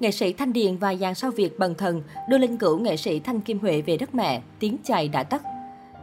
Nghệ sĩ Thanh Điền và dàn sao Việt bần thần đưa linh cữu nghệ sĩ Thanh Kim Huệ về đất mẹ, tiếng chày đã tắt.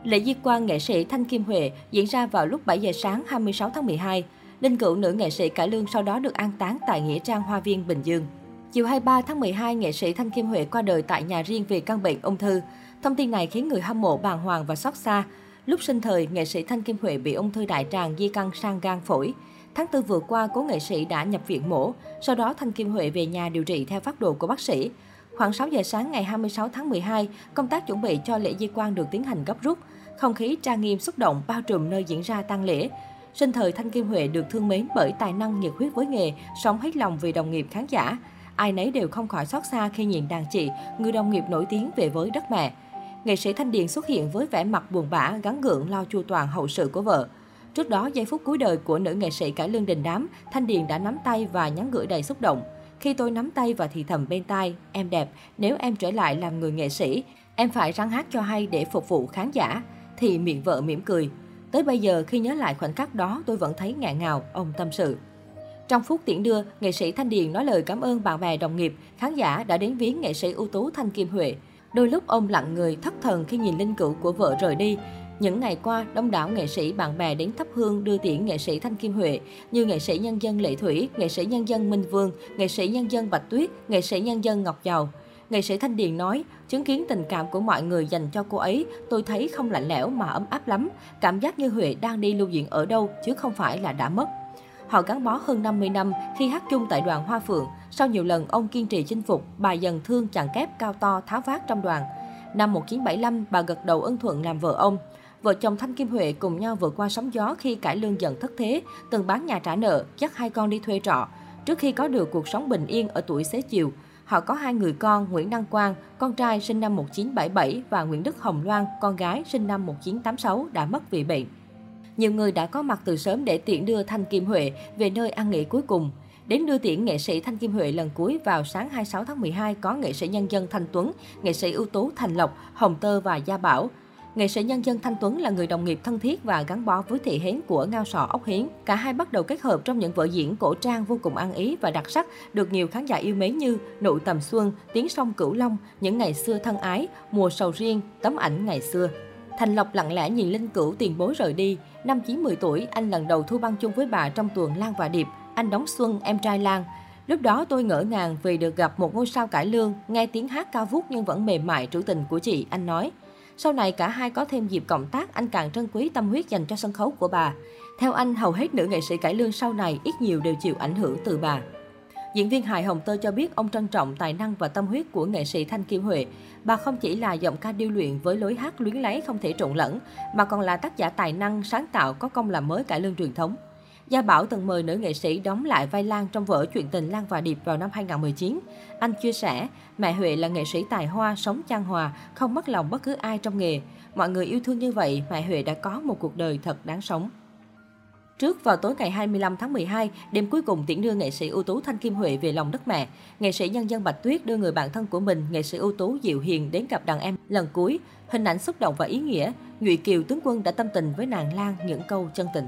Lễ di quan nghệ sĩ Thanh Kim Huệ diễn ra vào lúc 7 giờ sáng 26 tháng 12. Linh cữu nữ nghệ sĩ cải lương sau đó được an táng tại Nghĩa Trang Hoa Viên, Bình Dương. Chiều 23 tháng 12, nghệ sĩ Thanh Kim Huệ qua đời tại nhà riêng vì căn bệnh ung thư. Thông tin này khiến người hâm mộ bàng hoàng và xót xa. Lúc sinh thời, nghệ sĩ Thanh Kim Huệ bị ung thư đại tràng di căn sang gan phổi. Tháng 4 vừa qua, cố nghệ sĩ đã nhập viện mổ. Sau đó, Thanh Kim Huệ về nhà điều trị theo phát đồ của bác sĩ. Khoảng 6 giờ sáng ngày 26 tháng 12, công tác chuẩn bị cho lễ di quan được tiến hành gấp rút. Không khí trang nghiêm xúc động bao trùm nơi diễn ra tang lễ. Sinh thời Thanh Kim Huệ được thương mến bởi tài năng nhiệt huyết với nghề, sống hết lòng vì đồng nghiệp khán giả. Ai nấy đều không khỏi xót xa khi nhìn đàn chị, người đồng nghiệp nổi tiếng về với đất mẹ. Nghệ sĩ Thanh Điền xuất hiện với vẻ mặt buồn bã, gắn gượng lo chu toàn hậu sự của vợ. Trước đó, giây phút cuối đời của nữ nghệ sĩ cải lương đình đám, Thanh Điền đã nắm tay và nhắn gửi đầy xúc động. Khi tôi nắm tay và thì thầm bên tai, em đẹp, nếu em trở lại làm người nghệ sĩ, em phải răng hát cho hay để phục vụ khán giả. Thì miệng vợ mỉm cười. Tới bây giờ khi nhớ lại khoảnh khắc đó tôi vẫn thấy ngạn ngào, ông tâm sự. Trong phút tiễn đưa, nghệ sĩ Thanh Điền nói lời cảm ơn bạn bè đồng nghiệp, khán giả đã đến viếng nghệ sĩ ưu tú Thanh Kim Huệ. Đôi lúc ông lặng người thất thần khi nhìn linh cữu của vợ rời đi. Những ngày qua, đông đảo nghệ sĩ bạn bè đến thắp hương đưa tiễn nghệ sĩ Thanh Kim Huệ như nghệ sĩ nhân dân Lệ Thủy, nghệ sĩ nhân dân Minh Vương, nghệ sĩ nhân dân Bạch Tuyết, nghệ sĩ nhân dân Ngọc Giàu. Nghệ sĩ Thanh Điền nói, chứng kiến tình cảm của mọi người dành cho cô ấy, tôi thấy không lạnh lẽo mà ấm áp lắm. Cảm giác như Huệ đang đi lưu diễn ở đâu chứ không phải là đã mất. Họ gắn bó hơn 50 năm khi hát chung tại đoàn Hoa Phượng. Sau nhiều lần ông kiên trì chinh phục, bà dần thương chàng kép cao to tháo vát trong đoàn. Năm 1975, bà gật đầu ân thuận làm vợ ông. Vợ chồng Thanh Kim Huệ cùng nhau vượt qua sóng gió khi cải lương dần thất thế, từng bán nhà trả nợ, dắt hai con đi thuê trọ. Trước khi có được cuộc sống bình yên ở tuổi xế chiều, họ có hai người con Nguyễn Đăng Quang, con trai sinh năm 1977 và Nguyễn Đức Hồng Loan, con gái sinh năm 1986 đã mất vì bệnh. Nhiều người đã có mặt từ sớm để tiễn đưa Thanh Kim Huệ về nơi ăn nghỉ cuối cùng. Đến đưa tiễn nghệ sĩ Thanh Kim Huệ lần cuối vào sáng 26 tháng 12 có nghệ sĩ nhân dân Thanh Tuấn, nghệ sĩ ưu tú Thành Lộc, Hồng Tơ và Gia Bảo. Nghệ sĩ nhân dân Thanh Tuấn là người đồng nghiệp thân thiết và gắn bó với thị hến của Ngao Sò Ốc Hiến. Cả hai bắt đầu kết hợp trong những vở diễn cổ trang vô cùng ăn ý và đặc sắc, được nhiều khán giả yêu mến như Nụ Tầm Xuân, Tiếng Sông Cửu Long, Những Ngày Xưa Thân Ái, Mùa Sầu Riêng, Tấm Ảnh Ngày Xưa. Thành Lộc lặng lẽ nhìn Linh Cửu tiền bối rời đi. Năm 9-10 tuổi, anh lần đầu thu băng chung với bà trong tuồng Lan và Điệp. Anh đóng Xuân, em trai Lan. Lúc đó tôi ngỡ ngàng vì được gặp một ngôi sao cải lương, nghe tiếng hát cao vút nhưng vẫn mềm mại trữ tình của chị, anh nói. Sau này cả hai có thêm dịp cộng tác, anh càng trân quý tâm huyết dành cho sân khấu của bà. Theo anh, hầu hết nữ nghệ sĩ cải lương sau này ít nhiều đều chịu ảnh hưởng từ bà. Diễn viên hài Hồng Tơ cho biết ông trân trọng tài năng và tâm huyết của nghệ sĩ Thanh Kim Huệ. Bà không chỉ là giọng ca điêu luyện với lối hát luyến lấy không thể trộn lẫn, mà còn là tác giả tài năng, sáng tạo có công làm mới cải lương truyền thống. Gia Bảo từng mời nữ nghệ sĩ đóng lại vai Lan trong vở Chuyện tình Lan và Điệp vào năm 2019. Anh chia sẻ, mẹ Huệ là nghệ sĩ tài hoa, sống chan hòa, không mất lòng bất cứ ai trong nghề. Mọi người yêu thương như vậy, mẹ Huệ đã có một cuộc đời thật đáng sống. Trước vào tối ngày 25 tháng 12, đêm cuối cùng tiễn đưa nghệ sĩ ưu tú Thanh Kim Huệ về lòng đất mẹ. Nghệ sĩ nhân dân Bạch Tuyết đưa người bạn thân của mình, nghệ sĩ ưu tú Diệu Hiền đến gặp đàn em lần cuối. Hình ảnh xúc động và ý nghĩa, Nhụy Kiều tướng quân đã tâm tình với nàng Lan những câu chân tình.